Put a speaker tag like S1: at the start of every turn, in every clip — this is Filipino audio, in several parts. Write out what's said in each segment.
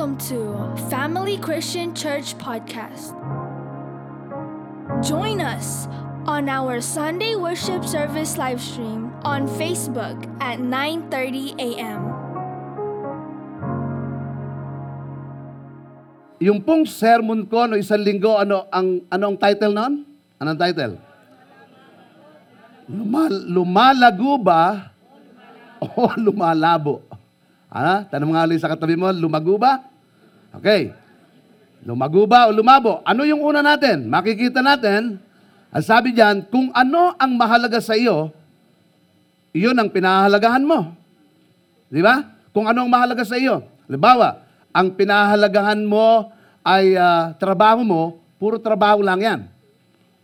S1: Welcome to Family Christian Church Podcast. Join us on our Sunday worship service live stream on Facebook at 9:30 a.m.
S2: Yung pong sermon ko no isang linggo, ano ang ano ang title noon? Anong title? Lumal, lumalago ba o lumalabo? Ano? Tanong nga ulit sa katabi mo, lumago ba? Okay. Lumago ba o lumabo? Ano yung una natin? Makikita natin, ang sabi diyan, kung ano ang mahalaga sa iyo, iyon ang pinahahalagahan mo. Di ba? Kung ano ang mahalaga sa iyo. Halimbawa, ang pinahalagahan mo ay ah, trabaho mo, puro trabaho lang yan.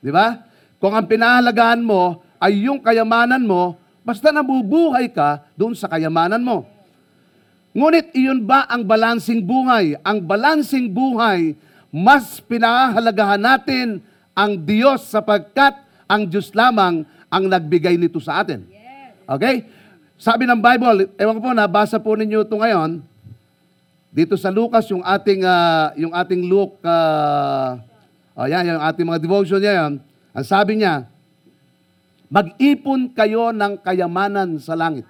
S2: Di ba? Kung ang pinahalagahan mo ay yung kayamanan mo, basta nabubuhay ka doon sa kayamanan mo. Ngunit iyon ba ang balansing buhay? Ang balansing buhay, mas pinahahalagahan natin ang Diyos sapagkat ang Diyos lamang ang nagbigay nito sa atin. Okay? Sabi ng Bible, ewan ko po, nabasa po ninyo ito ngayon, dito sa Lucas, yung ating, ah, yung ating Luke, uh, oh, yan, yung ating mga devotion niya yan, ang sabi niya, mag-ipon kayo ng kayamanan sa langit.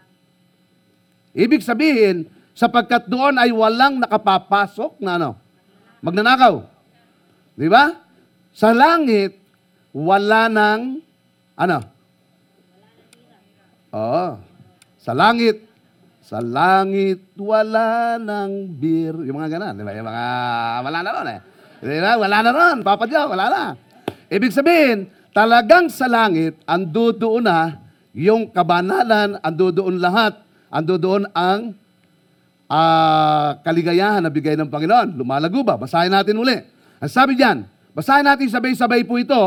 S2: Ibig sabihin, sapagkat doon ay walang nakapapasok na ano, magnanakaw. Di ba? Sa langit, wala nang, ano? Oo. Sa langit, sa langit, wala nang beer. Yung mga ganun, di ba? Yung mga, wala na ron eh. Di ba? Wala na ron. Papa Joe, wala na. Ibig sabihin, talagang sa langit, ando doon na yung kabanalan, ando doon lahat, ando doon ang ah, kaligayahan na bigay ng Panginoon. Lumalago ba? Basahin natin uli. Ang sabi diyan, basahin natin sabay-sabay po ito.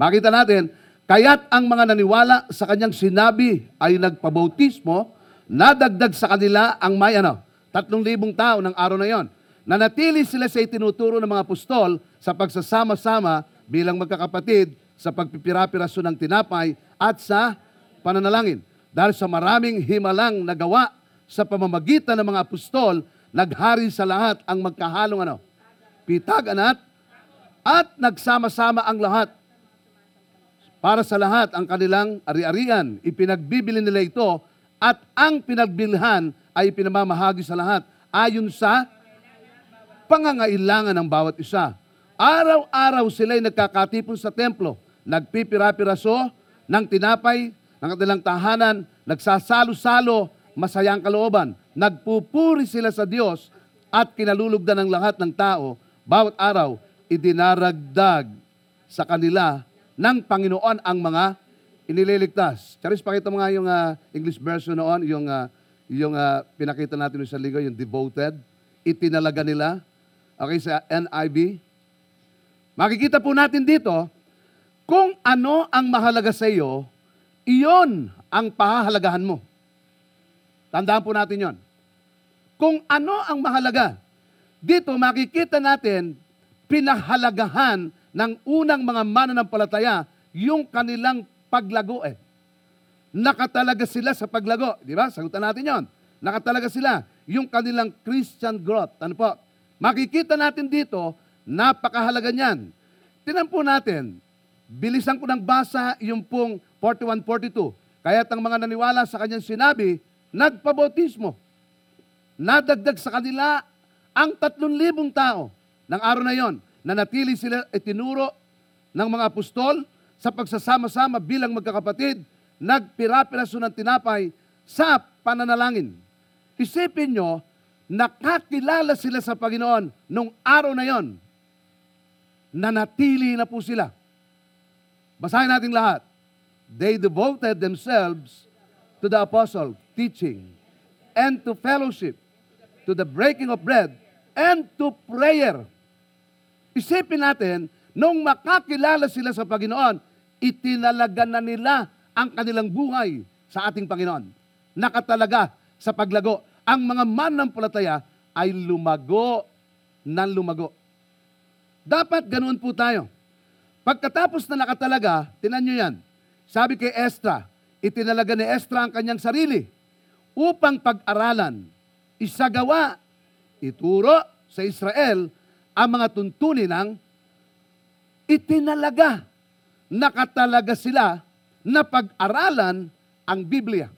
S2: Makita natin, kaya't ang mga naniwala sa kanyang sinabi ay nagpabautismo, nadagdag sa kanila ang may ano, tatlong libong tao ng araw na yon. Nanatili sila sa itinuturo ng mga apostol sa pagsasama-sama bilang magkakapatid sa pagpipirapiraso ng tinapay at sa pananalangin. Dahil sa maraming himalang nagawa sa pamamagitan ng mga apostol, naghari sa lahat ang magkahalong ano, pitag anat, at nagsama-sama ang lahat. Para sa lahat ang kanilang ari-arian, ipinagbibili nila ito at ang pinagbilhan ay pinamamahagi sa lahat ayon sa pangangailangan ng bawat isa. Araw-araw sila'y nagkakatipon sa templo, nagpipira-piraso ng tinapay ng kanilang tahanan, nagsasalo-salo, masayang kalooban. Nagpupuri sila sa Diyos at kinalulugdan ng lahat ng tao. Bawat araw, idinaragdag sa kanila ng Panginoon ang mga inililigtas. Charis, pakita mo nga yung ah, English version noon, yung, ah, yung ah, pinakita natin sa ligo, yung devoted. Itinalaga nila. Okay, sa NIV. Makikita po natin dito, kung ano ang mahalaga sa iyo, iyon ang pahahalagahan mo. Tandaan po natin yon. Kung ano ang mahalaga, dito makikita natin pinahalagahan ng unang mga mananampalataya yung kanilang paglago eh. Nakatalaga sila sa paglago. Di ba? Sagutan natin yon. Nakatalaga sila. Yung kanilang Christian growth. Ano po? Makikita natin dito, napakahalaga niyan. Tinan po natin, bilisan ko ng basa yung pong 41-42. Kaya't ang mga naniwala sa kanyang sinabi, nagpabautismo. Nadagdag sa kanila ang tatlong libong tao ng araw na yon na natili sila itinuro ng mga apostol sa pagsasama-sama bilang magkakapatid, nagpirapiraso ng tinapay sa pananalangin. Isipin nyo, nakakilala sila sa Panginoon nung araw na yon. Nanatili na po sila. Basahin natin lahat. They devoted themselves to the apostle, teaching, and to fellowship, to the breaking of bread, and to prayer. Isipin natin, nung makakilala sila sa Panginoon, itinalaga na nila ang kanilang buhay sa ating Panginoon. Nakatalaga sa paglago. Ang mga mananampalataya ay lumago ng lumago. Dapat ganoon po tayo. Pagkatapos na nakatalaga, tinan nyo yan. Sabi kay Estra, itinalaga ni Estra ang kanyang sarili upang pag-aralan, isagawa, ituro, sa Israel ang mga tuntunin ng itinalaga. Nakatalaga sila na pag-aralan ang Biblia.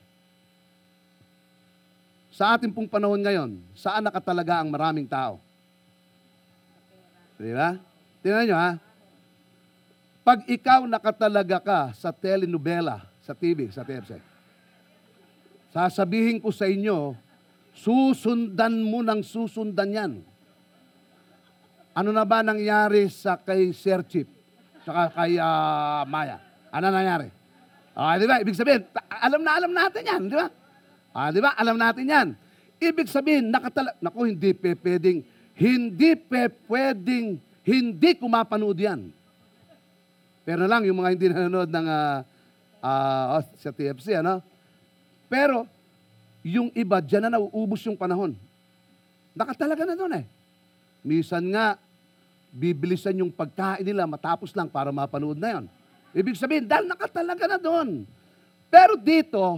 S2: Sa ating pong panahon ngayon, saan nakatalaga ang maraming tao? Di ba? Tingnan nyo ha. Pag ikaw nakatalaga ka sa telenovela, sa TV, sa TFC, sasabihin ko sa inyo, susundan mo ng susundan yan. Ano na ba nangyari sa kay Sir Chip? Saka kay ah, Maya? Ano nangyari? Ah, di ba? Ibig sabihin, alam na alam natin yan, di ba? Ah, di ba? Alam natin yan. Ibig sabihin, nakatala... Naku, hindi pe pwedeng, hindi pe pwedeng, hindi ko mapanood yan. Pero lang, yung mga hindi nanonood ng ah, oh, sa TFC, ano? Pero, yung iba, dyan na nauubos yung panahon. Nakatalaga na doon eh. Minsan nga, bibilisan yung pagkain nila matapos lang para mapanood na yon. Ibig sabihin, dahil nakatalaga na doon. Pero dito,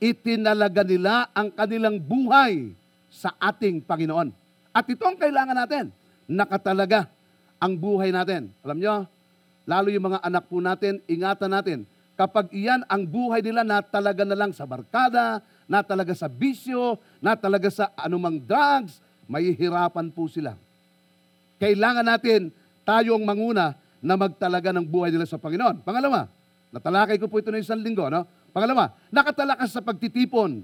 S2: itinalaga nila ang kanilang buhay sa ating Panginoon. At ito ang kailangan natin. Nakatalaga ang buhay natin. Alam nyo, lalo yung mga anak po natin, ingatan natin. Kapag iyan ang buhay nila na talaga na lang sa barkada, na talaga sa bisyo, na talaga sa anumang drugs, mahihirapan po sila. Kailangan natin tayo ang manguna na magtalaga ng buhay nila sa Panginoon. Pangalawa, natalakay ko po ito na isang linggo, no? Pangalawa, nakatalaga sa pagtitipon.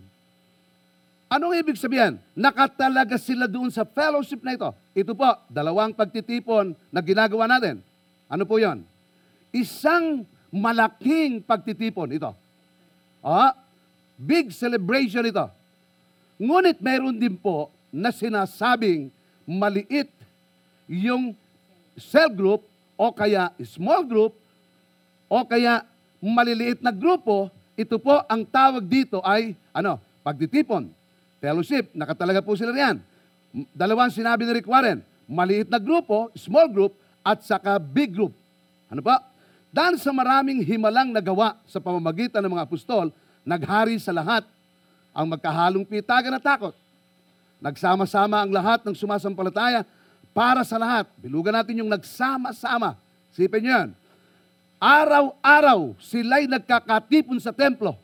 S2: Anong ibig sabihin? Nakatalaga sila doon sa fellowship na ito. Ito po, dalawang pagtitipon na ginagawa natin. Ano po yon? Isang malaking pagtitipon ito. Ah, big celebration ito. Ngunit mayroon din po na sinasabing maliit yung cell group o kaya small group o kaya maliliit na grupo, ito po ang tawag dito ay ano, pagtitipon. Fellowship, nakatalaga po sila riyan. Dalawang sinabi ni Rick Warren, maliit na grupo, small group, at saka big group. Ano pa? Dahil sa maraming himalang nagawa sa pamamagitan ng mga apostol, naghari sa lahat ang magkahalong pitagan at takot. Nagsama-sama ang lahat ng sumasampalataya para sa lahat. Bilugan natin yung nagsama-sama. Sipin nyo yan. Araw-araw sila'y nagkakatipon sa templo.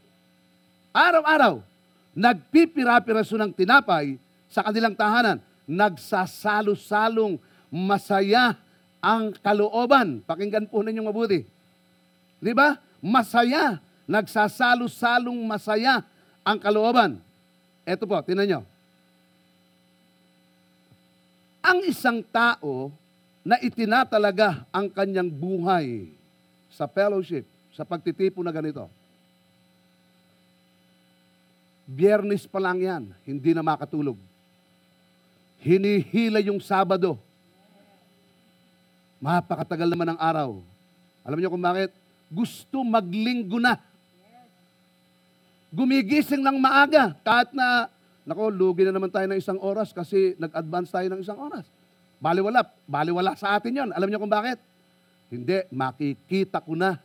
S2: Araw-araw, nagpipira-piraso ng tinapay sa kanilang tahanan. Nagsasalo-salong masaya ang kalooban. Pakinggan po ninyo mabuti. Di ba? Masaya. Nagsasalo-salong masaya ang kalooban. Ito po, tinan nyo. Ang isang tao na itinatalaga ang kanyang buhay sa fellowship, sa pagtitipon na ganito. Biyernes pa lang yan, hindi na makatulog. Hinihila yung Sabado. Mapakatagal naman ang araw. Alam niyo kung bakit? Gusto maglinggo na. Gumigising ng maaga. Kahit na, nako, lugi na naman tayo ng isang oras kasi nag-advance tayo ng isang oras. Baliwala. Baliwala sa atin yon. Alam niyo kung bakit? Hindi, makikita ko na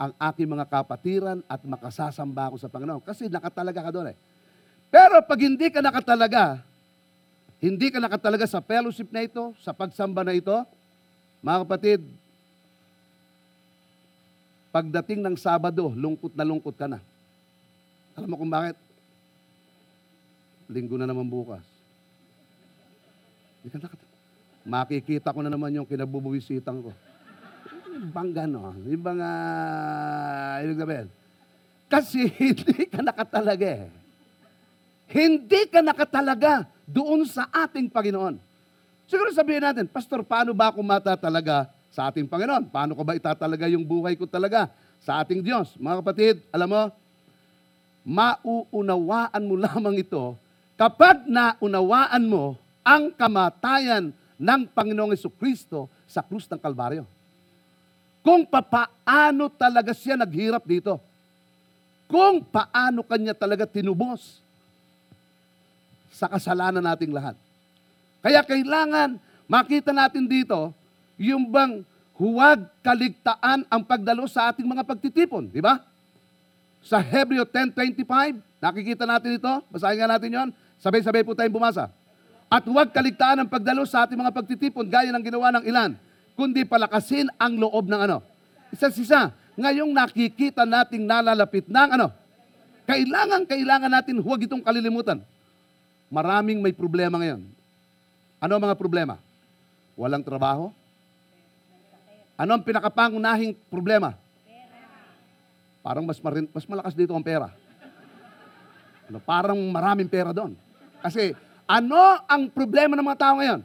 S2: ang aking mga kapatiran at makasasamba ako sa Panginoon. Kasi nakatalaga ka doon eh. Pero pag hindi ka nakatalaga, hindi ka nakatalaga sa fellowship na ito, sa pagsamba na ito, mga kapatid, pagdating ng Sabado, lungkot na lungkot ka na. Alam mo kung bakit? Linggo na naman bukas. Hindi ka nakat- Makikita ko na naman yung kinabubuwisitan ko. Yung bang gano? Yung bang, uh, ibig sabihin? Kasi hindi ka nakatalaga eh. Hindi ka nakatalaga doon sa ating Panginoon. Siguro sabihin natin, Pastor, paano ba ako matatalaga sa ating Panginoon? Paano ko ba itatalaga yung buhay ko talaga sa ating Diyos? Mga kapatid, alam mo, mauunawaan mo lamang ito kapag naunawaan mo ang kamatayan ng Panginoong Kristo sa krus ng Kalbaryo. Kung papaano talaga siya naghirap dito. Kung paano kanya talaga tinubos sa kasalanan nating lahat. Kaya kailangan makita natin dito yung bang huwag kaligtaan ang pagdalo sa ating mga pagtitipon. Di ba? Sa Hebreo 10.25, nakikita natin ito. Basahin nga natin yon. Sabay-sabay po tayong bumasa. At huwag kaligtaan ang pagdalo sa ating mga pagtitipon gaya ng ginawa ng ilan, kundi palakasin ang loob ng ano. Isa-sisa, ngayong nakikita nating nalalapit ng ano, kailangan, kailangan natin huwag itong kalilimutan. Maraming may problema ngayon. Ano ang mga problema? Walang trabaho? Ano ang pinakapangunahing problema? Parang mas, marin, mas malakas dito ang pera. Ano, parang maraming pera doon. Kasi ano ang problema ng mga tao ngayon?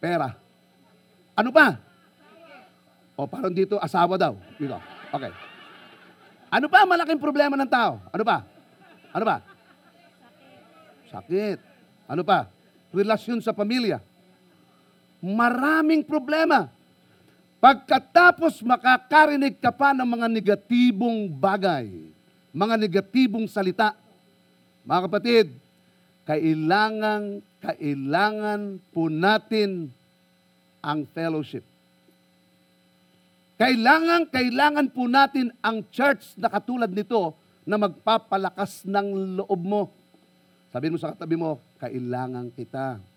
S2: Pera. Ano pa? O parang dito, asawa daw. Dito. Okay. Ano pa malaking problema ng tao? Ano pa? Ano pa? Sakit. Ano pa? Relasyon sa pamilya. Maraming problema. Pagkatapos makakarinig ka pa ng mga negatibong bagay, mga negatibong salita, mga kapatid, kailangan, kailangan po natin ang fellowship. Kailangan, kailangan po natin ang church na katulad nito na magpapalakas ng loob mo. Sabihin mo sa katabi mo, kailangan kita.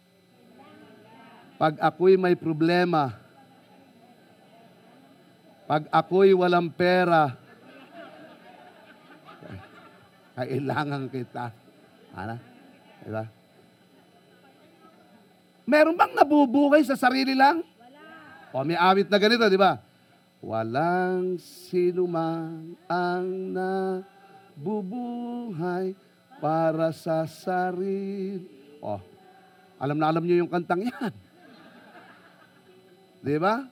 S2: Pag ako'y may problema, pag ako'y walang pera, kailangan kita. Ano? Diba? Meron bang nabubuhay sa sarili lang? O may awit na ganito, di ba? Walang sino man ang nabubuhay para sa sarili. Oh, alam na alam niyo yung kantang yan. Di ba?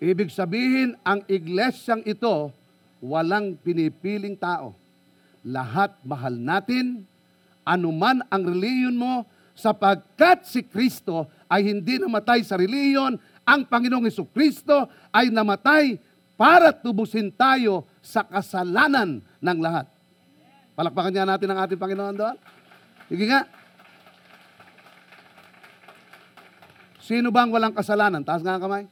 S2: Ibig sabihin, ang iglesyang ito, walang pinipiling tao. Lahat mahal natin, anuman ang reliyon mo, sapagkat si Kristo ay hindi namatay sa reliyon, ang Panginoong Heso Kristo ay namatay para tubusin tayo sa kasalanan ng lahat. Palakpakan niya natin ang ating Panginoon doon. Sige nga. Sino bang walang kasalanan? Taas nga ang kamay.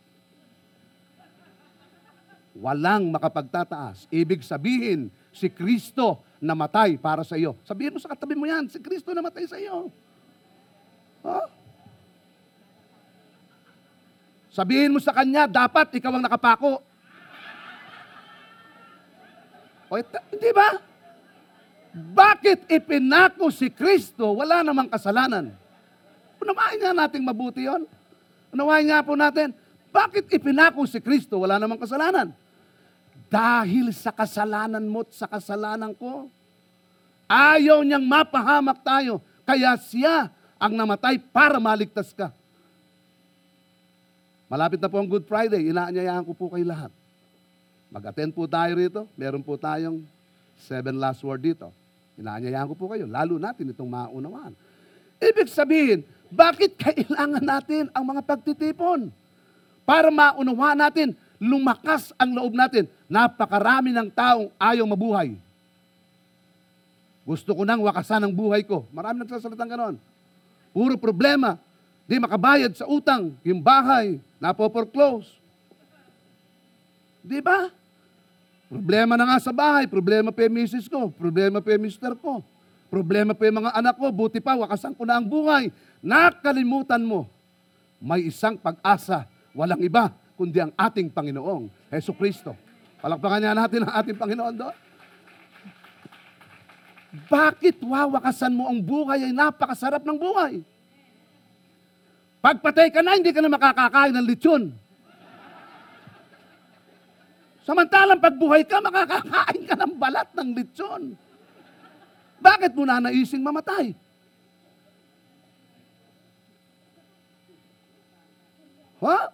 S2: Walang makapagtataas. Ibig sabihin, si Kristo namatay para sa iyo. Sabihin mo sa katabi mo yan, si Kristo namatay sa iyo. Oh? Sabihin mo sa kanya, dapat ikaw ang nakapako. O, hindi ba? Bakit ipinako si Kristo? Wala namang kasalanan. Unawain nga nating mabuti yon. Unawain nga po natin, bakit ipinako si Kristo? Wala namang kasalanan. Dahil sa kasalanan mo sa kasalanan ko. Ayaw niyang mapahamak tayo. Kaya siya ang namatay para maligtas ka. Malapit na po ang Good Friday. Inaanyayahan ko po kayo lahat. Mag-attend po tayo rito. Meron po tayong seven last word dito. Inaanyayahan ko po kayo. Lalo natin itong maunawaan. Ibig sabihin, bakit kailangan natin ang mga pagtitipon? Para maunawaan natin, lumakas ang loob natin. Napakarami ng taong ayaw mabuhay. Gusto ko nang wakasan ang buhay ko. Marami nagsasalitang ganon. Puro problema. Di makabayad sa utang. Yung bahay, napoporclose. Di ba? Problema na nga sa bahay. Problema pa yung misis ko. Problema pa yung mister ko. Problema pa yung mga anak ko. Buti pa, wakasan ko na ang buhay. Nakalimutan mo. May isang pag-asa. Walang iba, kundi ang ating Panginoong Heso Kristo. Palakpakan niya natin ang ating Panginoon doon. Bakit wawakasan mo ang buhay ay napakasarap ng buhay? Pagpatay ka na, hindi ka na makakakain ng lechon. Samantalang pagbuhay ka, makakakain ka ng balat ng lechon. Bakit mo na naising mamatay? Ha?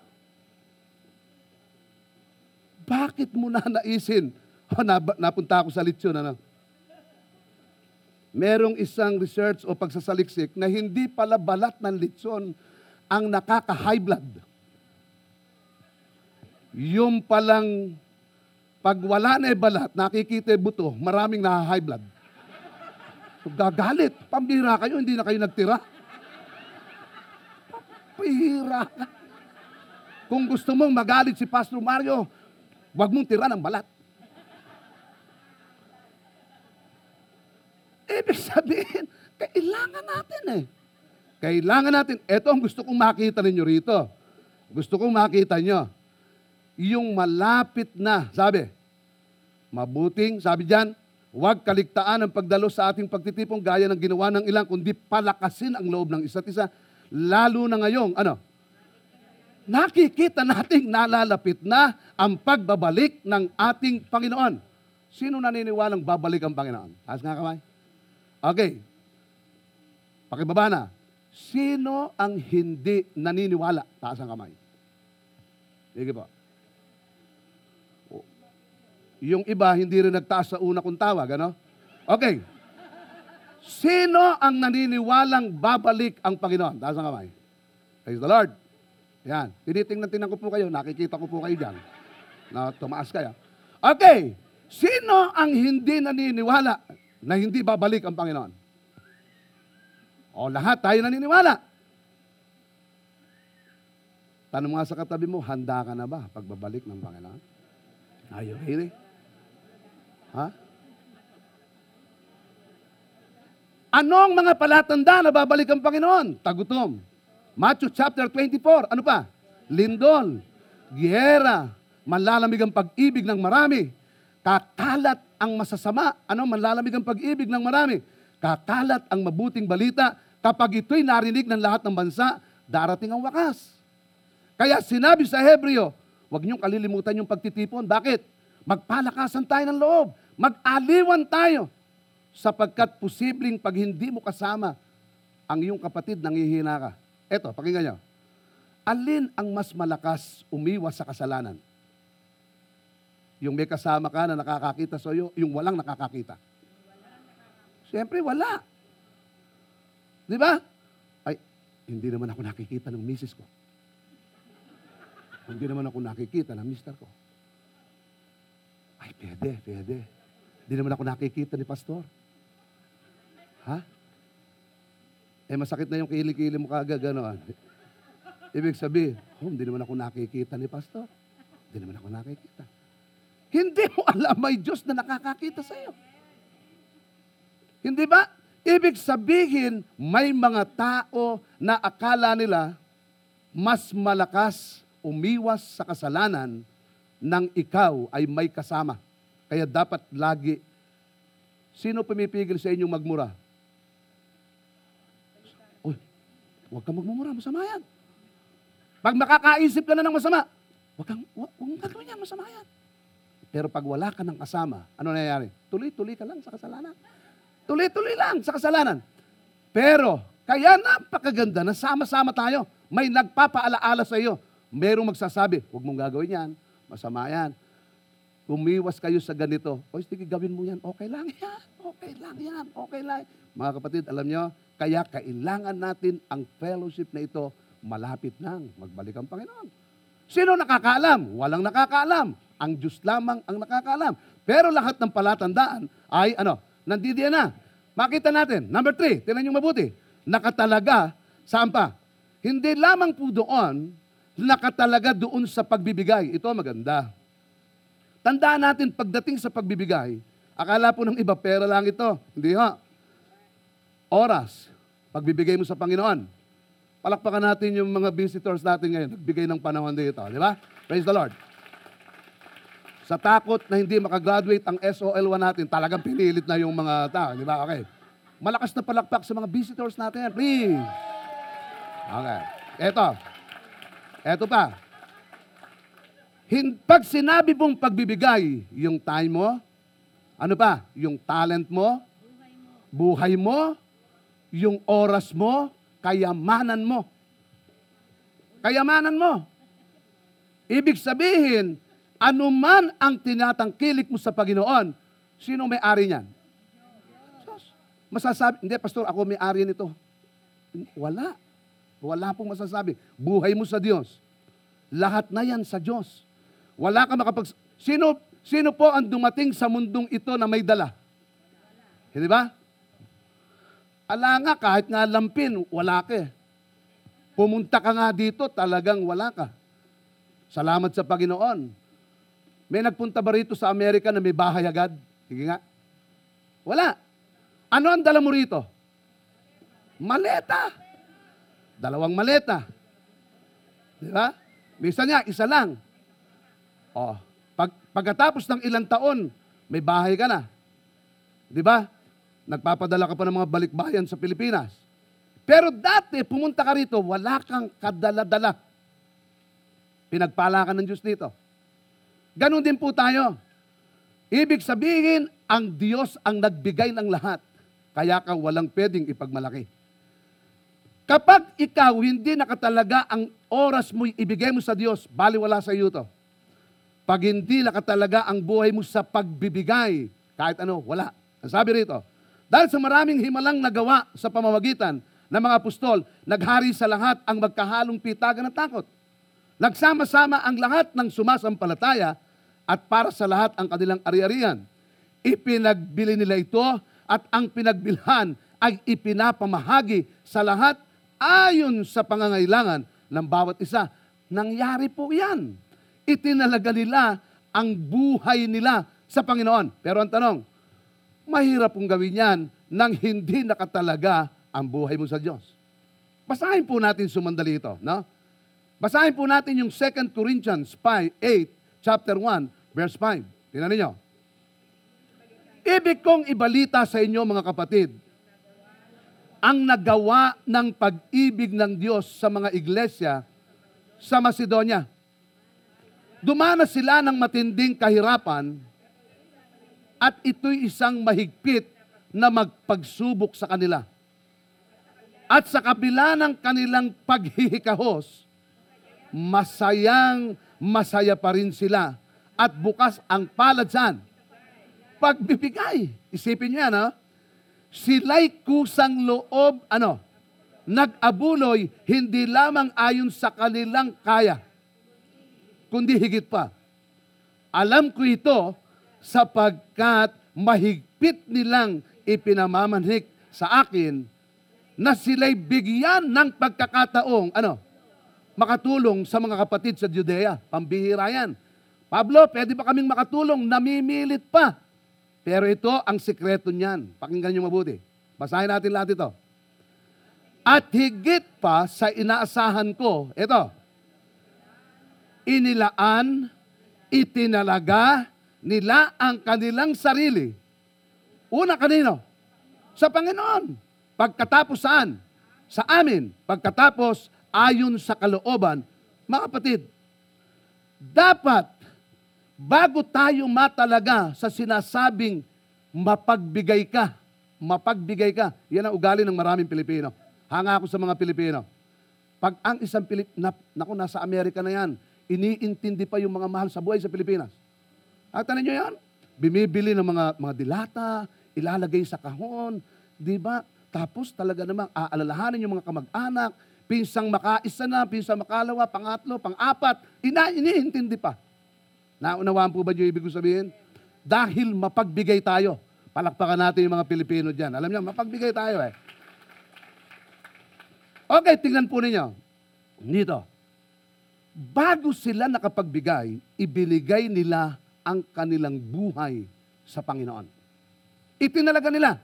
S2: Bakit mo na naisin? Oh, napunta ako sa lechon, ano? Merong isang research o pagsasaliksik na hindi pala balat ng lechon ang nakaka-high blood. Yung palang pag wala na balat, nakikita buto, maraming na-high blood. So, gagalit. Pambira kayo, hindi na kayo nagtira. Pambira ka. Kung gusto mong magalit si Pastor Mario, huwag mong tira ng balat. Ibig sabihin, kailangan natin eh. Kailangan natin, eto ang gusto kong makita ninyo rito. Gusto kong makita nyo. Yung malapit na, sabi, mabuting, sabi diyan, huwag kaligtaan ang pagdalo sa ating pagtitipong gaya ng ginawa ng ilang, kundi palakasin ang loob ng isa't isa, lalo na ngayong, ano, nakikita nating nalalapit na ang pagbabalik ng ating Panginoon. Sino naniniwalang babalik ang Panginoon? Taas nga kamay. Okay. Pakibaba na. Sino ang hindi naniniwala? Taas ang kamay. Sige po. Yung iba, hindi rin nagtaas sa una kong tawag, ano? Okay. Sino ang naniniwalang babalik ang Panginoon? Taas ang kamay. Praise the Lord. Yan. Tinitingnan-tingnan ko po kayo. Nakikita ko po kayo dyan. Na tumaas kayo. Okay. Sino ang hindi naniniwala na hindi babalik ang Panginoon? O lahat tayo naniniwala. Tanong nga sa katabi mo, handa ka na ba pagbabalik ng Panginoon? Are you ready? Ha? Anong mga palatanda na babalik ang Panginoon? Tagutom. Matthew chapter 24. Ano pa? Lindol. Giyera. Manlalamig ang pag-ibig ng marami. Kakalat ang masasama. Ano? Manlalamig ang pag-ibig ng marami. Kakalat ang mabuting balita. Kapag ito'y narinig ng lahat ng bansa, darating ang wakas. Kaya sinabi sa Hebreo, huwag niyong kalilimutan yung pagtitipon. Bakit? Magpalakasan tayo ng loob. Mag-aliwan tayo. Sapagkat posibleng pag hindi mo kasama ang iyong kapatid, nangihina ka. Eto, pakinggan niyo. Alin ang mas malakas umiwas sa kasalanan? Yung may kasama ka na nakakakita sa iyo, yung walang nakakakita. Siyempre, wala. Di ba? Ay, hindi naman ako nakikita ng misis ko. Hindi naman ako nakikita ng mister ko. Ay, pwede, pwede. Hindi naman ako nakikita ni pastor. Ha? Eh, masakit na yung kilikili mo kagad, gano'n. Ibig sabihin, oh, hindi naman ako nakikita ni pastor. Hindi naman ako nakikita. Hindi mo alam, may Diyos na nakakakita sa iyo. Hindi ba? Ibig sabihin, may mga tao na akala nila mas malakas umiwas sa kasalanan nang ikaw ay may kasama. Kaya dapat lagi, sino pumipigil sa inyong magmura? Huwag kang magmumura, masama yan. Pag makakaisip ka na ng masama, huwag kang, huwag, mong gagawin yan, masama yan. Pero pag wala ka ng kasama, ano nangyayari? Tuloy-tuloy ka lang sa kasalanan. Tuloy-tuloy lang sa kasalanan. Pero, kaya napakaganda na sama-sama tayo. May nagpapaalaala sa iyo. Merong magsasabi, huwag mong gagawin yan, masama yan. Umiwas kayo sa ganito. O, sige, gawin mo yan. Okay lang yan. Okay lang yan. Okay lang. Mga kapatid, alam nyo, kaya kailangan natin ang fellowship na ito malapit nang magbalik ang Panginoon. Sino nakakaalam? Walang nakakaalam. Ang Diyos lamang ang nakakaalam. Pero lahat ng palatandaan ay ano, nandidiyan na. Makita natin. Number three, tinan nyo mabuti. Nakatalaga, saan pa? Hindi lamang po doon, nakatalaga doon sa pagbibigay. Ito maganda. Tandaan natin, pagdating sa pagbibigay, akala po ng iba, pera lang ito. Hindi ha. Oras, pagbibigay mo sa Panginoon. Palakpakan natin yung mga visitors natin ngayon, nagbigay ng panahon dito. Di ba? Praise the Lord. Sa takot na hindi makagraduate ang SOL1 natin, talagang pinilit na yung mga tao. Di ba? Okay. Malakas na palakpak sa mga visitors natin. Please. Okay. Eto. Eto pa. Pag sinabi mong pagbibigay, yung time mo, ano pa? Yung talent mo, buhay mo, yung oras mo, kayamanan mo. Kayamanan mo. Ibig sabihin, anuman ang tinatangkilik mo sa Panginoon, sino may-ari niyan? Masasabi, hindi, Pastor, ako may-ari nito. Wala. Wala pong masasabi. Buhay mo sa Diyos. Lahat na yan sa Diyos. Wala ka makapag... Sino, sino po ang dumating sa mundong ito na may dala? Hindi ba? Ala nga, kahit nga lampin, wala ka eh. Pumunta ka nga dito, talagang wala ka. Salamat sa Panginoon. May nagpunta ba rito sa Amerika na may bahay agad? Sige nga. Wala. Ano ang dala mo rito? Maleta. dalawang maleta. Di ba? Minsan nga, isa lang. Oh, pag, pagkatapos ng ilang taon, may bahay ka na. Di ba? Nagpapadala ka pa ng mga balikbayan sa Pilipinas. Pero dati, pumunta ka rito, wala kang kadala-dala. Pinagpala ka ng Diyos dito. Ganon din po tayo. Ibig sabihin, ang Diyos ang nagbigay ng lahat. Kaya ka walang pwedeng ipagmalaki. Kapag ikaw hindi nakatalaga ang oras mo ibigay mo sa Diyos, baliwala sa iyo to. Pag hindi nakatalaga ang buhay mo sa pagbibigay, kahit ano, wala. Ang sabi rito, dahil sa maraming himalang nagawa sa pamamagitan ng mga apostol, naghari sa lahat ang magkahalong pitagan ng takot. Nagsama-sama ang lahat ng sumasampalataya at para sa lahat ang kanilang ari-arian. Ipinagbili nila ito at ang pinagbilhan ay ipinapamahagi sa lahat ayon sa pangangailangan ng bawat isa. Nangyari po yan. Itinalaga nila ang buhay nila sa Panginoon. Pero ang tanong, mahirap pong gawin yan nang hindi nakatalaga ang buhay mo sa Diyos. Basahin po natin sumandali ito, no? Basahin po natin yung 2 Corinthians 5, 8, chapter 1, verse 5. Tingnan ninyo. Ibig kong ibalita sa inyo mga kapatid, ang nagawa ng pag-ibig ng Diyos sa mga iglesia sa Macedonia. Dumanas sila ng matinding kahirapan at ito'y isang mahigpit na magpagsubok sa kanila. At sa kabila ng kanilang paghihikahos, masayang masaya pa rin sila at bukas ang palad saan? Pagbibigay. Isipin niyo yan, ha? Sila'y kusang loob, ano, nag-abuloy hindi lamang ayon sa kanilang kaya, kundi higit pa. Alam ko ito sapagkat mahigpit nilang ipinamamanhik sa akin na sila'y bigyan ng pagkakataong, ano, makatulong sa mga kapatid sa Judea. Pambihira yan. Pablo, pwede ba kaming makatulong? Namimilit pa. Pero ito ang sikreto niyan. Pakinggan niyo mabuti. Basahin natin lahat ito. At higit pa sa inaasahan ko, ito, inilaan, itinalaga nila ang kanilang sarili. Una kanino? Sa Panginoon. Pagkatapos saan? Sa amin. Pagkatapos ayon sa kalooban. Mga kapatid, dapat bago tayo matalaga sa sinasabing mapagbigay ka, mapagbigay ka, yan ang ugali ng maraming Pilipino. Hanga ako sa mga Pilipino. Pag ang isang Pilip, na, naku, nasa Amerika na yan, iniintindi pa yung mga mahal sa buhay sa Pilipinas. At ano nyo yan? Bimibili ng mga, mga dilata, ilalagay sa kahon, di ba? Tapos talaga namang aalalahanin yung mga kamag-anak, pinsang makaisa na, pinsang makalawa, pangatlo, pang-apat, ina, iniintindi pa. Naunawaan po ba yung ibig sabihin? Dahil mapagbigay tayo. Palakpakan natin yung mga Pilipino dyan. Alam niyo, mapagbigay tayo eh. Okay, tingnan po ninyo. Dito. Bago sila nakapagbigay, ibinigay nila ang kanilang buhay sa Panginoon. Itinalaga nila.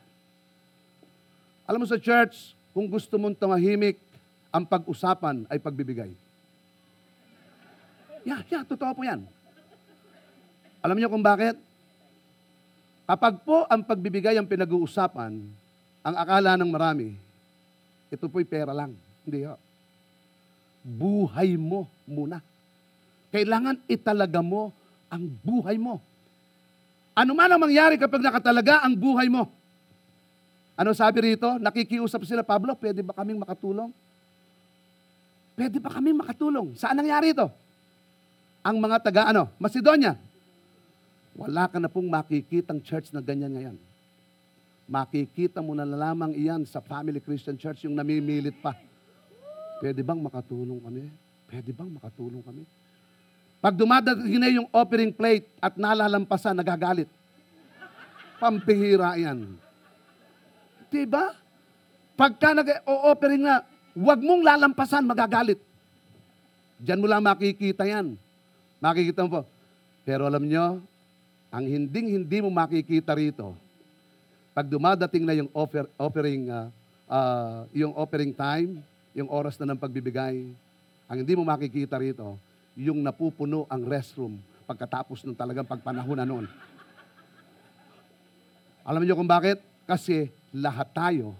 S2: Alam mo sa church, kung gusto mong tumahimik, ang pag-usapan ay pagbibigay. Yeah, yeah, totoo po yan. Alam niyo kung bakit? Kapag po ang pagbibigay ang pinag-uusapan, ang akala ng marami, ito po'y pera lang. Hindi ho. Buhay mo muna. Kailangan italaga mo ang buhay mo. Ano man ang mangyari kapag nakatalaga ang buhay mo? Ano sabi rito? Nakikiusap sila, Pablo, pwede ba kaming makatulong? Pwede ba kaming makatulong? Saan nangyari ito? Ang mga taga, ano, Macedonia. Wala ka na pong makikitang church na ganyan ngayon. Makikita mo na lamang iyan sa Family Christian Church yung namimilit pa. Pwede bang makatulong kami? Pwede bang makatulong kami? Pag dumadating na yung offering plate at nalalampasan, nagagalit. Pampihira yan. Diba? Pagka nag-offering na, huwag mong lalampasan, magagalit. Diyan mo lang makikita yan. Makikita mo po. Pero alam nyo, ang hinding-hindi mo makikita rito, pag dumadating na yung offer, offering, uh, uh, yung offering time, yung oras na ng pagbibigay. Ang hindi mo makikita rito, yung napupuno ang restroom pagkatapos ng talagang pagpanahon na noon. Alam niyo kung bakit? Kasi lahat tayo,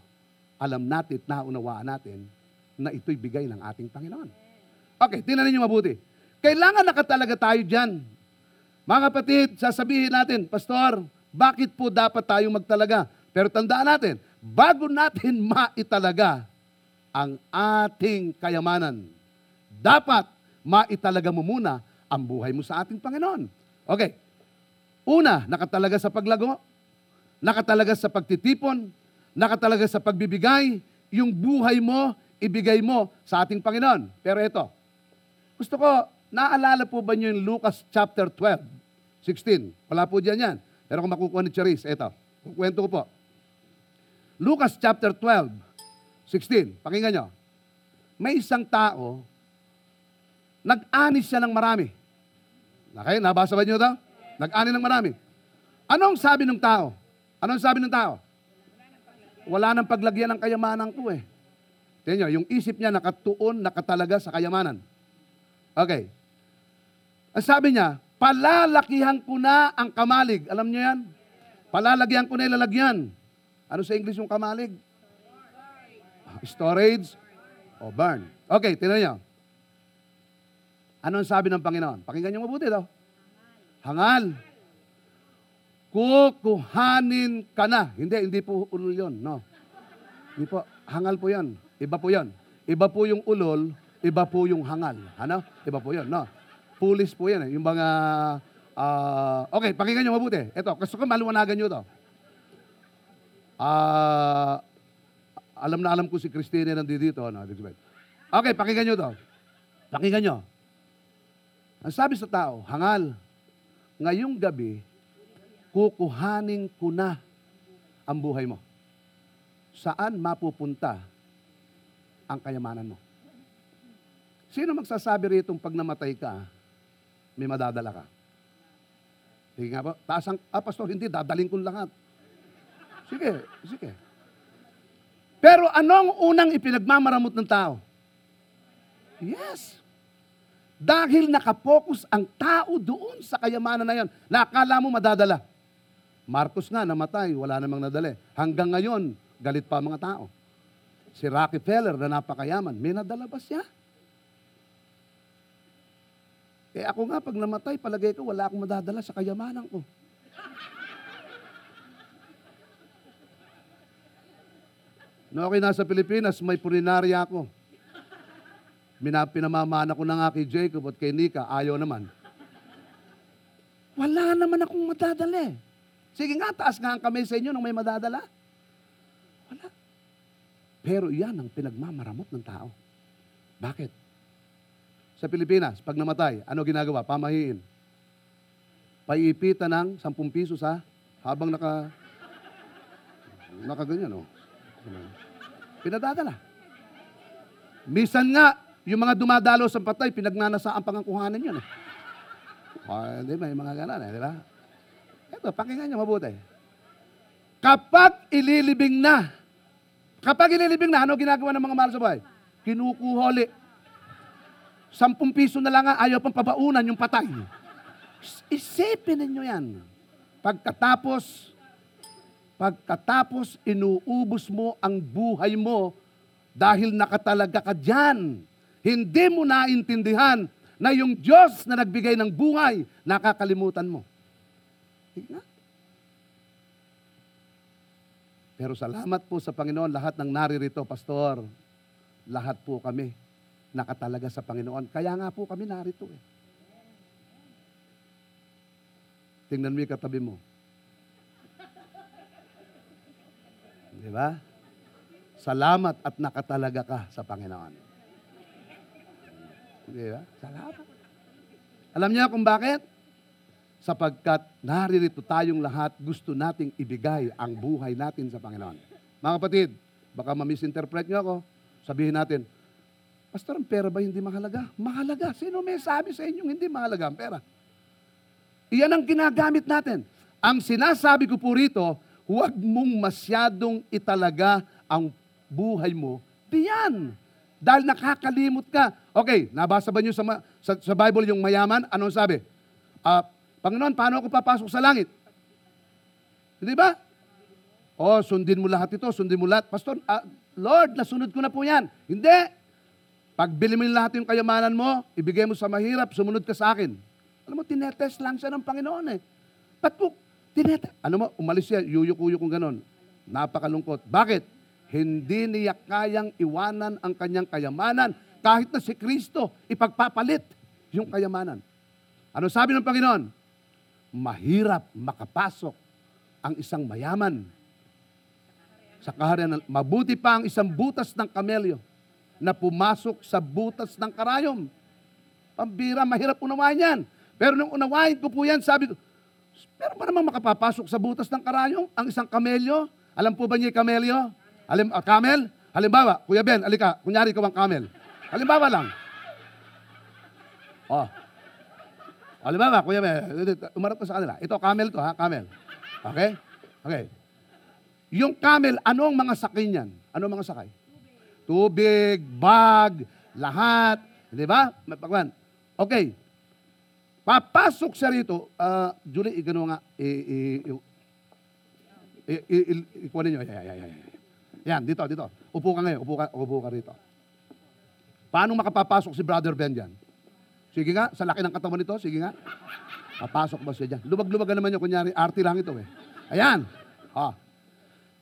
S2: alam natin, at naunawaan natin, na ito'y bigay ng ating Panginoon. Okay, tingnan niyo mabuti. Kailangan nakatalaga tayo dyan. Mga kapatid, sasabihin natin, Pastor, bakit po dapat tayong magtalaga? Pero tandaan natin, bago natin maitalaga ang ating kayamanan, dapat maitalaga mo muna ang buhay mo sa ating Panginoon. Okay. Una, nakatalaga sa paglago, nakatalaga sa pagtitipon, nakatalaga sa pagbibigay, yung buhay mo, ibigay mo sa ating Panginoon. Pero ito, gusto ko, naalala po ba niyo yung Lucas chapter 12, 16? Wala po dyan yan. Pero kung makukuha ni Charis, ito, kukwento ko po. Lucas chapter 12, 16. Pakinggan nyo. May isang tao, nag-anis siya ng marami. Okay, nabasa ba niyo ito? Nag-ani ng marami. Anong sabi ng tao? Anong sabi ng tao? Wala nang paglagyan ng kayamanan ko eh. Tingnan nyo, yung isip niya nakatuon, nakatalaga sa kayamanan. Okay. Ang sabi niya, palalakihan ko na ang kamalig. Alam niyo yan? Palalagyan ko na ilalagyan. Ano sa English yung kamalig? Storage o burn. Okay, tingnan niyo. Ano ang sabi ng Panginoon? Pakinggan niyo mabuti daw. Hangal. Kukuhanin ka na. Hindi, hindi po ulol yun. No. Hindi po. Hangal po yan. Iba po yan. Iba po yung ulol, iba po yung hangal. Ano? Iba po yun. No. Pulis po yan. Eh. Yung mga... ah, okay, pakinggan niyo mabuti. Ito, gusto ko maluwanagan niyo to. Ah... alam na alam ko si Christine nandito dito. No? Okay, pakinggan niyo to. Pakinggan niyo. Ang sabi sa tao, hangal, ngayong gabi, kukuhanin ko na ang buhay mo. Saan mapupunta ang kayamanan mo? Sino magsasabi rito pag namatay ka, may madadala ka? Sige nga po, taas ang, ah pastor, hindi, dadaling ko lahat. Sige, sige. Pero anong unang ipinagmamaramot ng tao? Yes. Dahil nakapokus ang tao doon sa kayamanan na yan, na akala mo madadala. Marcos nga namatay, wala namang nadala. Hanggang ngayon, galit pa mga tao. Si Rockefeller na napakayaman, may nadala ba siya? Eh ako nga, pag namatay, palagay ko, wala akong madadala sa kayamanan ko. No, okay, nasa Pilipinas, may purinarya ako. Pinamamana ko na nga kay Jacob at kay Nika, ayaw naman. Wala naman akong madadala eh. Sige nga, taas nga ang kamay sa inyo nung may madadala. Wala. Pero yan ang pinagmamaramot ng tao. Bakit? Sa Pilipinas, pag namatay, ano ginagawa? Pamahiin. Paiipitan ng 10 piso sa habang naka nakaganyan, oh. Pinadadala. Misan nga, yung mga dumadalo sa patay, pinagnanasaan pangangkuhanan yun. Eh. Ah, di ba? Yung mga ganan, eh, di ba? Ito, pakinggan niyo mabuti. Kapag ililibing na, kapag ililibing na, ano ginagawa ng mga mahal sa buhay? Kinukuhuli. Sampung piso na lang ayaw pang pabaunan yung patay. Isipin ninyo yan. Pagkatapos, pagkatapos inuubos mo ang buhay mo dahil nakatalaga ka dyan. Hindi mo naintindihan na yung Diyos na nagbigay ng buhay, nakakalimutan mo. Tingnan. Pero salamat po sa Panginoon, lahat ng naririto, Pastor, lahat po kami nakatalaga sa Panginoon. Kaya nga po kami narito eh. Tingnan mo yung katabi mo. Di ba? Salamat at nakatalaga ka sa Panginoon. Di ba? Salamat. Alam niyo kung bakit? Sapagkat naririto tayong lahat, gusto nating ibigay ang buhay natin sa Panginoon. Mga kapatid, baka ma-misinterpret niyo ako. Sabihin natin, Pastor, ang pera ba hindi mahalaga? Mahalaga. Sino may sabi sa inyong hindi mahalaga ang pera? Iyan ang ginagamit natin. Ang sinasabi ko po rito, huwag mong masyadong italaga ang buhay mo diyan. Dahil nakakalimot ka. Okay, nabasa ba niyo sa, sa, sa Bible yung mayaman? Anong sabi? Ah, Panginoon, paano ako papasok sa langit? Hindi ba? Oh, sundin mo lahat ito, sundin mo lahat. Pastor, ah, Lord, nasunod ko na po yan. Hindi. Pagbili mo lahat yung kayamanan mo, ibigay mo sa mahirap, sumunod ka sa akin. Alam mo, tinetest lang siya ng Panginoon eh. Ba't po, tinetest? Ano mo, umalis siya, yuyuk-uyuk kung ganon. Napakalungkot. Bakit? Hindi niya kayang iwanan ang kanyang kayamanan kahit na si Kristo ipagpapalit yung kayamanan. Ano sabi ng Panginoon? Mahirap makapasok ang isang mayaman sa kaharian. Mabuti pa ang isang butas ng kamelyo na pumasok sa butas ng karayom. Pambira, mahirap unawain yan. Pero nung unawain ko po yan, sabi ko, pero ba naman makapapasok sa butas ng karayom ang isang kamelyo? Alam po ba niya kamelyo? Alim, ah, camel? Halimbawa, Kuya Ben, alika, kunyari ikaw ang camel. Halimbawa lang. Oh. Halimbawa, Kuya Ben, umarap ka sa kanila. Ito, camel to ha, camel. Okay? Okay. Yung camel, ano ang mga sakay niyan? Ano ang mga sakay? Tubig, bag, lahat. Di ba? Okay. Papasok siya rito. ah Julie, igano nga. I, i, i, i, i, i, ikuha ninyo. Yan, yan, yan, yan. Yan, dito, dito. Upo ka ngayon. Upo ka, upo ka rito. Paano makapapasok si Brother Ben dyan? Sige nga, sa laki ng katawan nito, sige nga. Papasok ba siya dyan? Lumag-lumagan naman yung kunyari, arty lang ito eh. Ayan. Ha.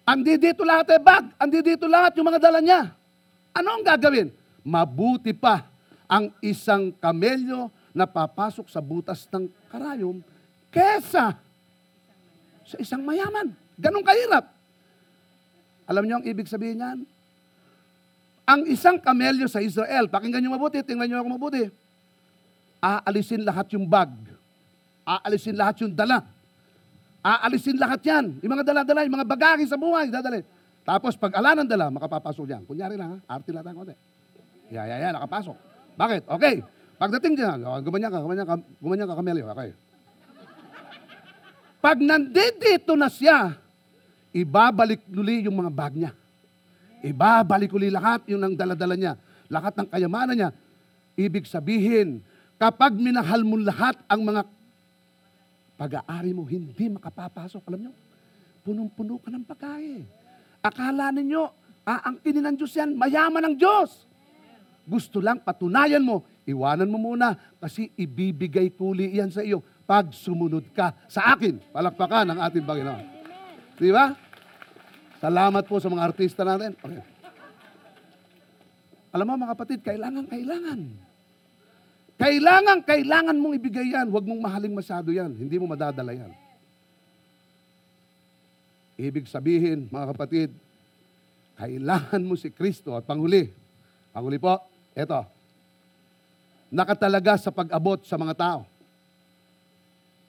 S2: Andi dito lahat eh, bag. Andi dito lahat yung mga dala niya. Ano ang gagawin? Mabuti pa ang isang kamelyo na papasok sa butas ng karayom kesa sa isang mayaman. Ganon kahirap. Alam niyo ang ibig sabihin niyan? Ang isang kamelyo sa Israel, pakinggan niyo mabuti, tingnan niyo ako mabuti. Aalisin lahat yung bag. Aalisin lahat yung dala. Aalisin lahat yan. Yung mga dala-dala, yung mga bagagi sa buhay, dadali. Tapos pag ala ng dala, makapapasok yan. Kunyari lang ha, arte lang tayo konti. Yeah, yeah, yeah, nakapasok. Bakit? Okay. Pagdating dyan, oh, gumanyan ka, gumanyan ka, gumanyan ka, kamelyo. Okay. Pag nandito na siya, ibabalik uli yung mga bag niya. Ibabalik uli lahat yung nang daladala niya. Lahat ng kayamanan niya. Ibig sabihin, kapag minahal mo lahat ang mga pag-aari mo, hindi makapapasok. Alam niyo, punong-puno ka ng pagkain. Akala ninyo, aangkinin ng Diyos yan, mayaman ng Diyos. Gusto lang patunayan mo, iwanan mo muna kasi ibibigay kuli yan sa iyo pag sumunod ka sa akin. Palakpakan ng ating Panginoon. Di ba? Salamat po sa mga artista natin. Okay. Alam mo mga kapatid, kailangan, kailangan. Kailangan, kailangan mong ibigay yan. Huwag mong mahaling masyado yan. Hindi mo madadala yan. Ibig sabihin, mga kapatid, kailangan mo si Kristo at panghuli. Panghuli po, eto. Nakatalaga sa pag-abot sa mga tao.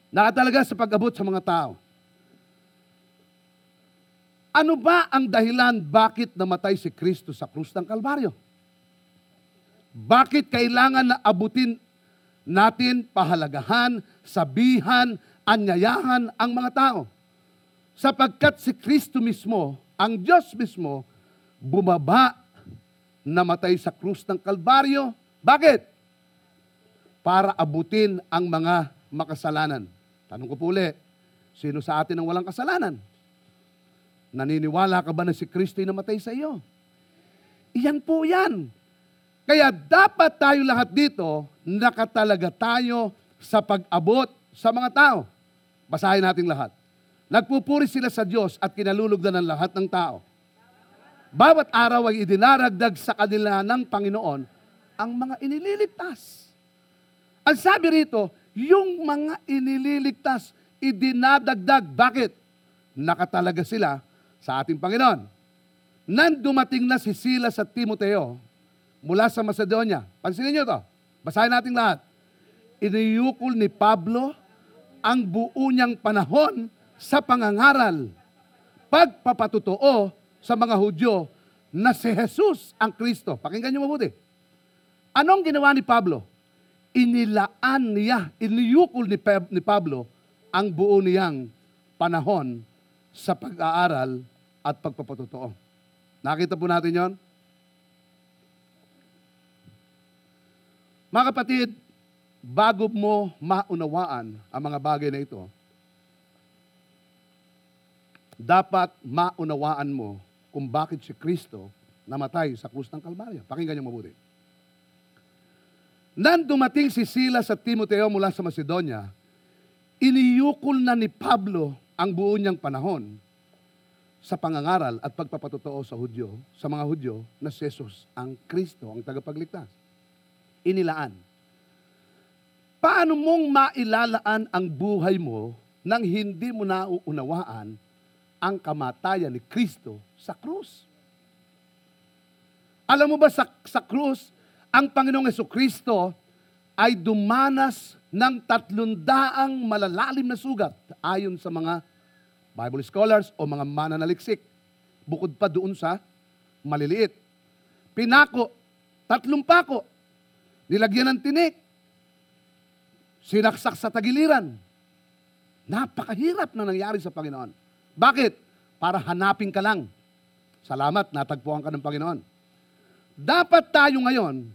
S2: Nakatalaga sa pag-abot sa mga tao. Ano ba ang dahilan bakit namatay si Kristo sa krus ng Kalbaryo? Bakit kailangan na abutin natin, pahalagahan, sabihan, anyayahan ang mga tao? Sapagkat si Kristo mismo, ang Diyos mismo, bumaba, namatay sa krus ng Kalbaryo. Bakit? Para abutin ang mga makasalanan. Tanong ko po ulit, sino sa atin ang walang kasalanan? Naniniwala ka ba na si Kristo ay namatay sa iyo? Iyan po yan. Kaya dapat tayo lahat dito, nakatalaga tayo sa pag-abot sa mga tao. Basahin natin lahat. Nagpupuri sila sa Diyos at kinalulugdan ng lahat ng tao. Bawat araw ay idinaragdag sa kanila ng Panginoon ang mga inililigtas. Ang sabi rito, yung mga inililigtas, idinadagdag. Bakit? Nakatalaga sila sa ating Panginoon. Nan dumating na si Silas at Timoteo mula sa Macedonia. Pansinin niyo to. Basahin natin lahat. Iniyukol ni Pablo ang buo niyang panahon sa pangangaral, pagpapatutuo sa mga Hudyo na si Jesus ang Kristo. Pakinggan niyo mabuti. Anong ginawa ni Pablo? Inilaan niya, iniyukol ni Pablo ang buo niyang panahon sa pag-aaral at pagpapatutuo. Nakita po natin yon? Mga kapatid, bago mo maunawaan ang mga bagay na ito, dapat maunawaan mo kung bakit si Kristo namatay sa krus ng Kalbaryo. Pakinggan niyo mabuti. Nang dumating si Silas at Timoteo mula sa Macedonia, iniyukol na ni Pablo ang buo niyang panahon sa pangangaral at pagpapatotoo sa Hudyo, sa mga Hudyo na si Jesus ang Kristo, ang tagapagligtas. Inilaan. Paano mong mailalaan ang buhay mo nang hindi mo nauunawaan ang kamatayan ni Kristo sa krus? Alam mo ba sa, sa krus, ang Panginoong Yeso Kristo ay dumanas ng tatlong daang malalalim na sugat ayon sa mga Bible scholars o mga mananaliksik. Bukod pa doon sa maliliit. Pinako, tatlong pako, nilagyan ng tinik, sinaksak sa tagiliran. Napakahirap na nangyari sa Panginoon. Bakit? Para hanapin ka lang. Salamat, natagpuan ka ng Panginoon. Dapat tayo ngayon,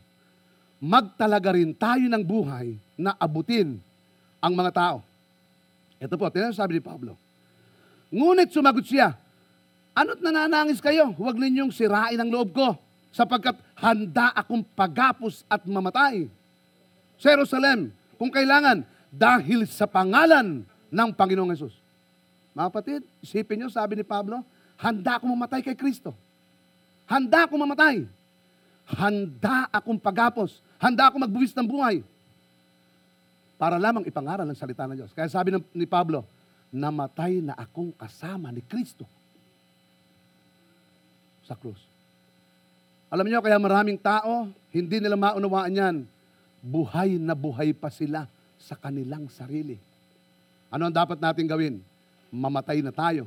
S2: magtalaga rin tayo ng buhay na abutin ang mga tao. Ito po, tinan sabi ni Pablo. Ngunit sumagot siya, ano't nananangis kayo? Huwag ninyong sirain ang loob ko, sapagkat handa akong pagapos at mamatay. Sa Jerusalem, kung kailangan, dahil sa pangalan ng Panginoong Yesus. Mga kapatid, isipin nyo, sabi ni Pablo, handa akong mamatay kay Kristo. Handa akong mamatay. Handa akong pagapos. Handa akong magbuwis ng buhay. Para lamang ipangaral ng salita ng Diyos. Kaya sabi ni Pablo, namatay na akong kasama ni Kristo sa krus. Alam niyo, kaya maraming tao, hindi nila maunawaan yan. Buhay na buhay pa sila sa kanilang sarili. Ano ang dapat natin gawin? Mamatay na tayo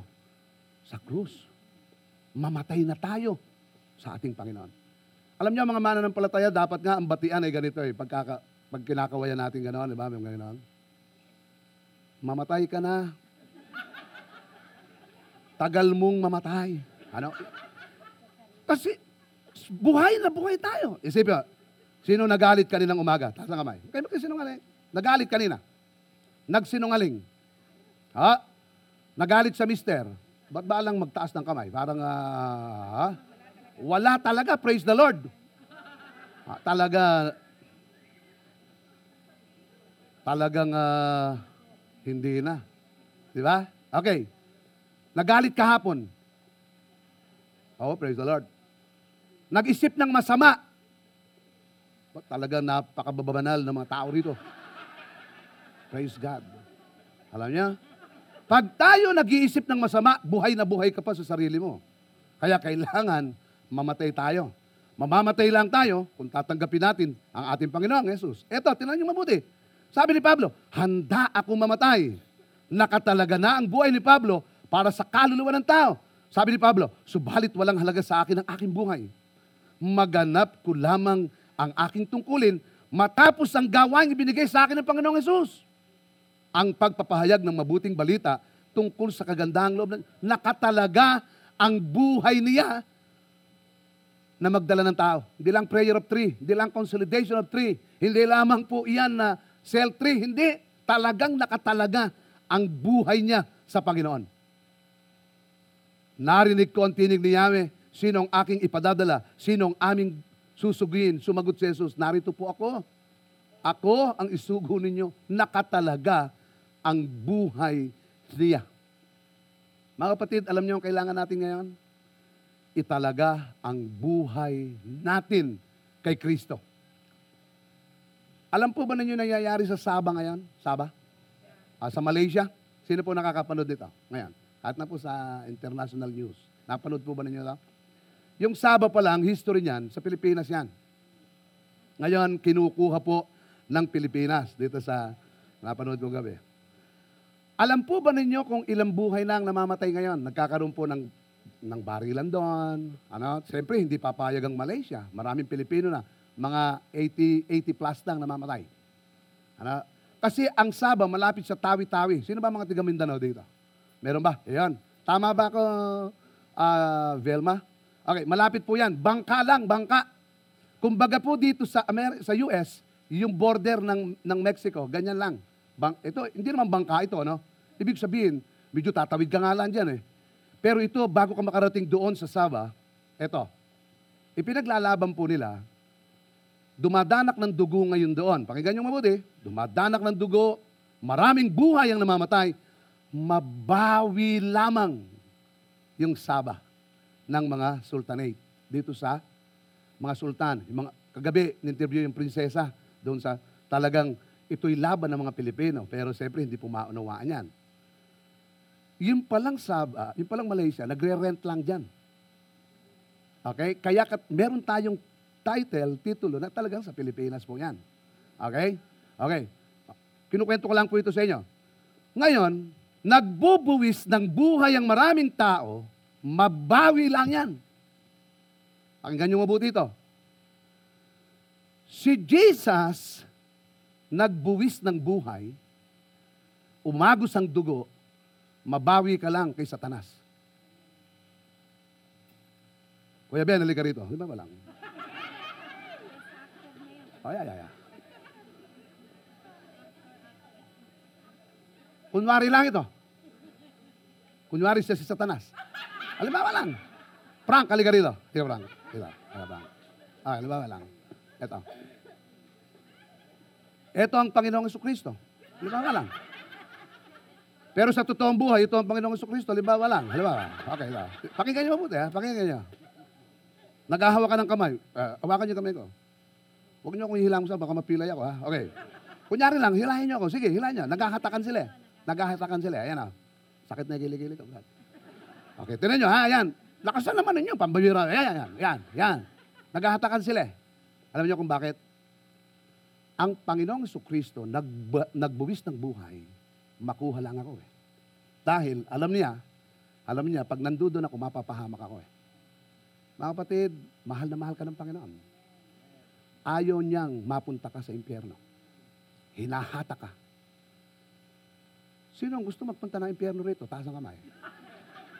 S2: sa krus. Mamatay na tayo sa ating Panginoon. Alam niyo, mga mananampalataya, dapat nga ang batian ay ganito eh. Pagkaka, pag kinakawayan natin gano'n, di ba? May gano'n. Mamatay ka na. Tagal mong mamatay. Ano? Kasi, buhay na buhay tayo. Isipin, sino nagalit kaninang umaga? Taas ng kamay. Kayo kayo sinungaling. Nagalit kanina. Nagsinungaling. Ha? Nagalit sa mister. Ba't ba lang magtaas ng kamay? Parang, ah, ha? Wala talaga, praise the Lord. Ah, talaga, talagang ah, hindi na. Di ba? Okay. Nagalit kahapon. Oh, praise the Lord. Nag-isip ng masama. Ba't talaga napakababanal ng mga tao rito. Praise God. Alam niya? Pag tayo nag-iisip ng masama, buhay na buhay ka pa sa sarili mo. Kaya kailangan mamatay tayo. Mamamatay lang tayo kung tatanggapin natin ang ating Panginoong Yesus. Eto, tinan niyo mabuti. Sabi ni Pablo, handa ako mamatay. Nakatalaga na ang buhay ni Pablo para sa kaluluwa ng tao. Sabi ni Pablo, subalit walang halaga sa akin ang aking buhay. Maganap ko lamang ang aking tungkulin matapos ang gawain ibinigay sa akin ng Panginoong Yesus. Ang pagpapahayag ng mabuting balita tungkol sa kagandahang loob ng nakatalaga ang buhay niya na magdala ng tao. Hindi lang prayer of three, hindi lang consolidation of three, hindi lamang po iyan na cell tree, hindi. Talagang nakatalaga ang buhay niya sa Panginoon. Narinig ko ang tinig ni Yahweh, sino ang aking ipadadala, sino ang aming susuguin, sumagot si Jesus, narito po ako. Ako ang isugo ninyo, nakatalaga ang buhay niya. Mga kapatid, alam niyo ang kailangan natin ngayon? Italaga ang buhay natin kay Kristo. Alam po ba ninyo nangyayari sa Sabah ngayon? Sabah? Ah, sa Malaysia? Sino po nakakapanood nito ngayon? At na po sa international news. Napanood po ba ninyo ito? Yung Sabah pa lang, history niyan, sa Pilipinas yan. Ngayon, kinukuha po ng Pilipinas dito sa napanood ko gabi. Alam po ba ninyo kung ilang buhay na ang namamatay ngayon? Nagkakaroon po ng, ng barilan doon. Ano? Siyempre, hindi papayag ang Malaysia. Maraming Pilipino na. Mga 80, 80 plus lang namamatay. Ano? Kasi ang Sabah malapit sa Tawi-Tawi. Sino ba mga tiga Mindanao dito? Meron ba? Ayan. Tama ba ako, ah, Velma? Okay, malapit po yan. Bangka lang, bangka. Kumbaga po dito sa, Amer- sa US, yung border ng, ng Mexico, ganyan lang. Bang, ito, hindi naman bangka ito, no? Ibig sabihin, medyo tatawid ka nga lang dyan eh. Pero ito, bago ka makarating doon sa Saba, ito, ipinaglalaban po nila, dumadanak ng dugo ngayon doon. Pakinggan nyo mabuti, dumadanak ng dugo, maraming buhay ang namamatay, mabawi lamang yung Saba ng mga sultanate dito sa mga sultan. Yung mga, kagabi, ninterview yung prinsesa doon sa talagang ito'y laban ng mga Pilipino. Pero siyempre, hindi po maunawaan yan. Yung palang Saba, yung palang Malaysia, nagre-rent lang dyan. Okay? Kaya kat, meron tayong title, titulo na talagang sa Pilipinas po yan. Okay? Okay. Kinukwento ko lang po ito sa inyo. Ngayon, nagbubuwis ng buhay ang maraming tao, mabawi lang yan. Pakinggan nyo mabuti ito. Si Jesus, nagbuwis ng buhay, umagos ang dugo, mabawi ka lang kay Satanas. Kuya Ben, halika rito. Di ba ba lang? Ay, ay, ay. ay. Kunwari lang ito. Kunwari siya si Satanas. Halimbawa lang. Frank, halika rito. Halika, Frank. Dito. Halika, Frank. Ah, halimbawa lang. Ito. Ito ang Panginoong Yesu Kristo. Halimbawa lang. Pero sa totoong buhay, ito ang Panginoong Yesu Kristo. Halimbawa lang. Halimbawa. Okay, halimbawa. Pakinggan niyo mabuti, ha? Pakinggan niyo. Naghahawa ka ng kamay. Uh, hawakan niyo kamay ko. Huwag niyo akong hihilang sa baka mapilay ako, ha? Okay. Kunyari lang, hilahin niyo ako. Sige, hilahin niyo. Naghahatakan sila. eh. Naghahatakan sila. Ayan, ha? Sakit na gili-gili ko. Brad. Okay, tinan niyo, ha? Ayan. Lakasan naman ninyo, pambira. Ayan, ayan, ayan, ayan. Naghahatakan sila. eh. Alam niyo kung bakit? Ang Panginoong Kristo nagba, nagbuwis ng buhay, makuha lang ako eh. Dahil alam niya, alam niya, pag nandoon ako, mapapahamak ako eh. Mga kapatid, mahal na mahal ka ng Panginoon. Ayaw niyang mapunta ka sa impyerno. Hinahata ka. Sino ang gusto magpunta ng impyerno rito? Taas ang kamay.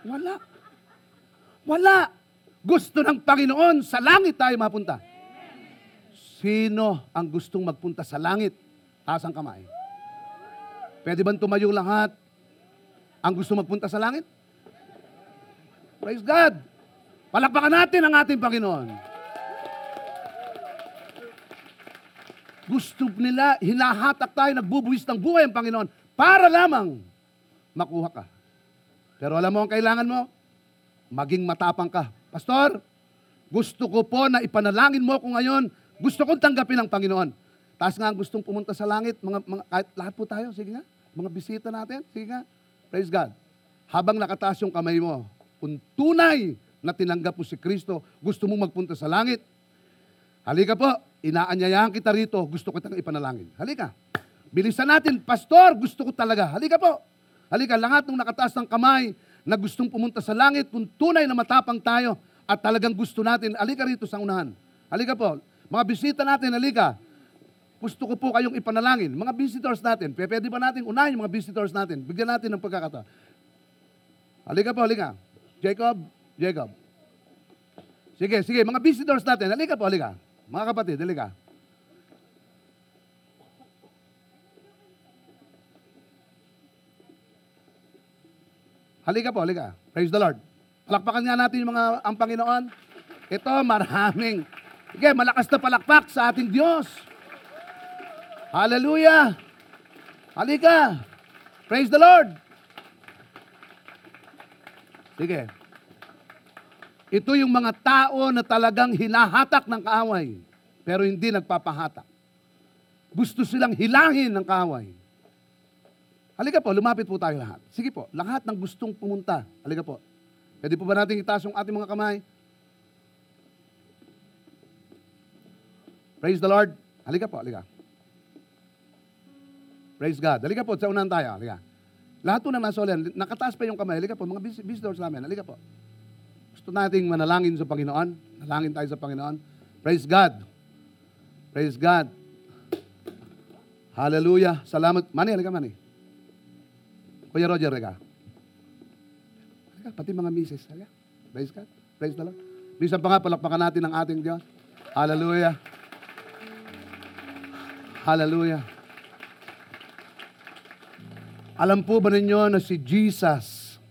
S2: Wala. Wala. Gusto ng Panginoon, sa langit tayo mapunta. Sino ang gustong magpunta sa langit? Taas ang kamay. Pwede bang tumayo lahat ang gusto magpunta sa langit? Praise God! Palakpakan natin ang ating Panginoon. Gusto nila, hinahatak tayo, nagbubuwis ng buhay ang Panginoon para lamang makuha ka. Pero alam mo ang kailangan mo? Maging matapang ka. Pastor, gusto ko po na ipanalangin mo ko ngayon. Gusto kong tanggapin ang Panginoon. Taas nga ang gustong pumunta sa langit. Mga, mga, kahit lahat po tayo. Sige nga. Mga bisita natin. Sige nga. Praise God. Habang nakataas yung kamay mo, kung tunay na tinanggap mo si Kristo, gusto mo magpunta sa langit, halika po, inaanyayahan kita rito, gusto kitang ipanalangin. Halika. Bilisan natin, Pastor, gusto ko talaga. Halika po. Halika, lahat ng nakataas ng kamay na gustong pumunta sa langit, kung tunay na matapang tayo at talagang gusto natin, halika rito sa unahan. Halika po. Mga bisita natin, halika. Gusto ko po kayong ipanalangin. Mga visitors natin, pwede ba natin unahin yung mga visitors natin? Bigyan natin ng pagkakataon. Halika po, halika. Jacob, Jacob. Sige, sige, mga visitors natin, halika po, halika. Mga kapatid, halika. Halika po, halika. Praise the Lord. Palakpakan nga natin yung mga ang Panginoon. Ito, maraming. Sige, malakas na palakpak sa ating Diyos. Hallelujah. Halika. Praise the Lord. Sige. Ito yung mga tao na talagang hinahatak ng kaaway, pero hindi nagpapahatak. Gusto silang hilahin ng kaaway. Halika po, lumapit po tayo lahat. Sige po, lahat ng gustong pumunta. Halika po. Pwede po ba natin itaas yung ating mga kamay? Praise the Lord. Halika po, halika. Praise God. Halika po, sa unahan tayo. Halika. Lahat po na masolan, nakataas pa yung kamay. Halika po, mga vis- visitors namin. Halika po. Gusto nating manalangin sa Panginoon. Nalangin tayo sa Panginoon. Praise God. Praise God. Hallelujah. Salamat. Mani, halika mani. Kuya Roger, halika. Halika, pati mga misis. Halika. Praise God. Praise the Lord. Bisan pa nga, palakpakan natin ang ating Diyos. Hallelujah. Hallelujah. Alam po ba ninyo na si Jesus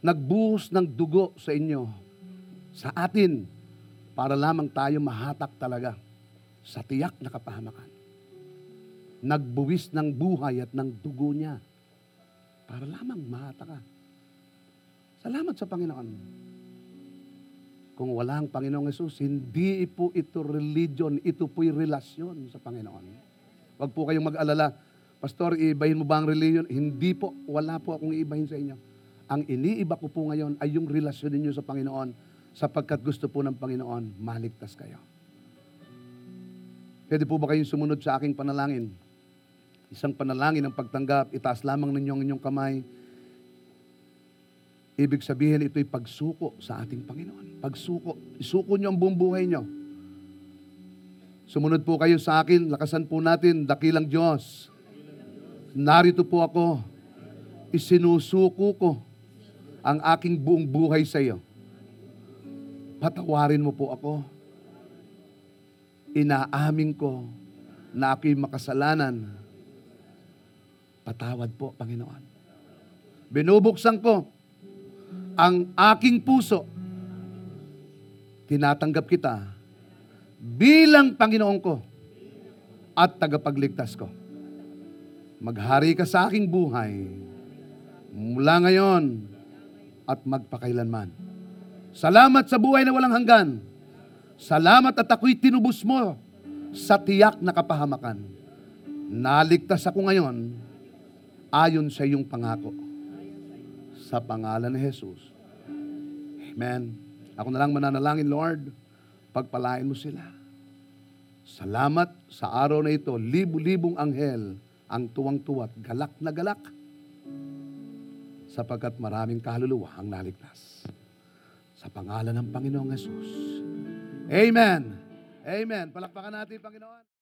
S2: nagbuhos ng dugo sa inyo, sa atin, para lamang tayo mahatak talaga sa tiyak na kapahamakan. Nagbuwis ng buhay at ng dugo niya para lamang mahatak ka. Salamat sa Panginoon. Kung wala ang Panginoong Yesus, hindi po ito religion, ito po'y relasyon sa Panginoon. Huwag po kayong mag-alala, Pastor, iibahin mo ba ang religion? Hindi po, wala po akong iibahin sa inyo. Ang iniiba ko po ngayon ay yung relasyon ninyo sa Panginoon sapagkat gusto po ng Panginoon, maligtas kayo. Pwede po ba kayong sumunod sa aking panalangin? Isang panalangin ng pagtanggap, itaas lamang ninyo ang inyong kamay. Ibig sabihin, ito'y pagsuko sa ating Panginoon. Pagsuko. Isuko nyo ang buong buhay nyo. Sumunod po kayo sa akin. Lakasan po natin, dakilang Diyos. Narito po ako. Isinusuko ko ang aking buong buhay sa iyo. Patawarin mo po ako. Inaamin ko na ako'y makasalanan. Patawad po, Panginoon. Binubuksan ko ang aking puso. Tinatanggap kita bilang Panginoon ko at tagapagligtas ko. Maghari ka sa aking buhay mula ngayon at magpakailanman. Salamat sa buhay na walang hanggan. Salamat at ako'y tinubos mo sa tiyak na kapahamakan. Naligtas ako ngayon ayon sa iyong pangako. Sa pangalan ni Jesus. Amen. Ako na lang mananalangin, Lord. Pagpalain mo sila. Salamat sa araw na ito. Libu-libong anghel ang tuwang-tuwat, galak na galak sapagkat maraming kaluluwa ang naligtas. Sa pangalan ng Panginoong Yesus. Amen. Amen. Palakpakan natin, Panginoon.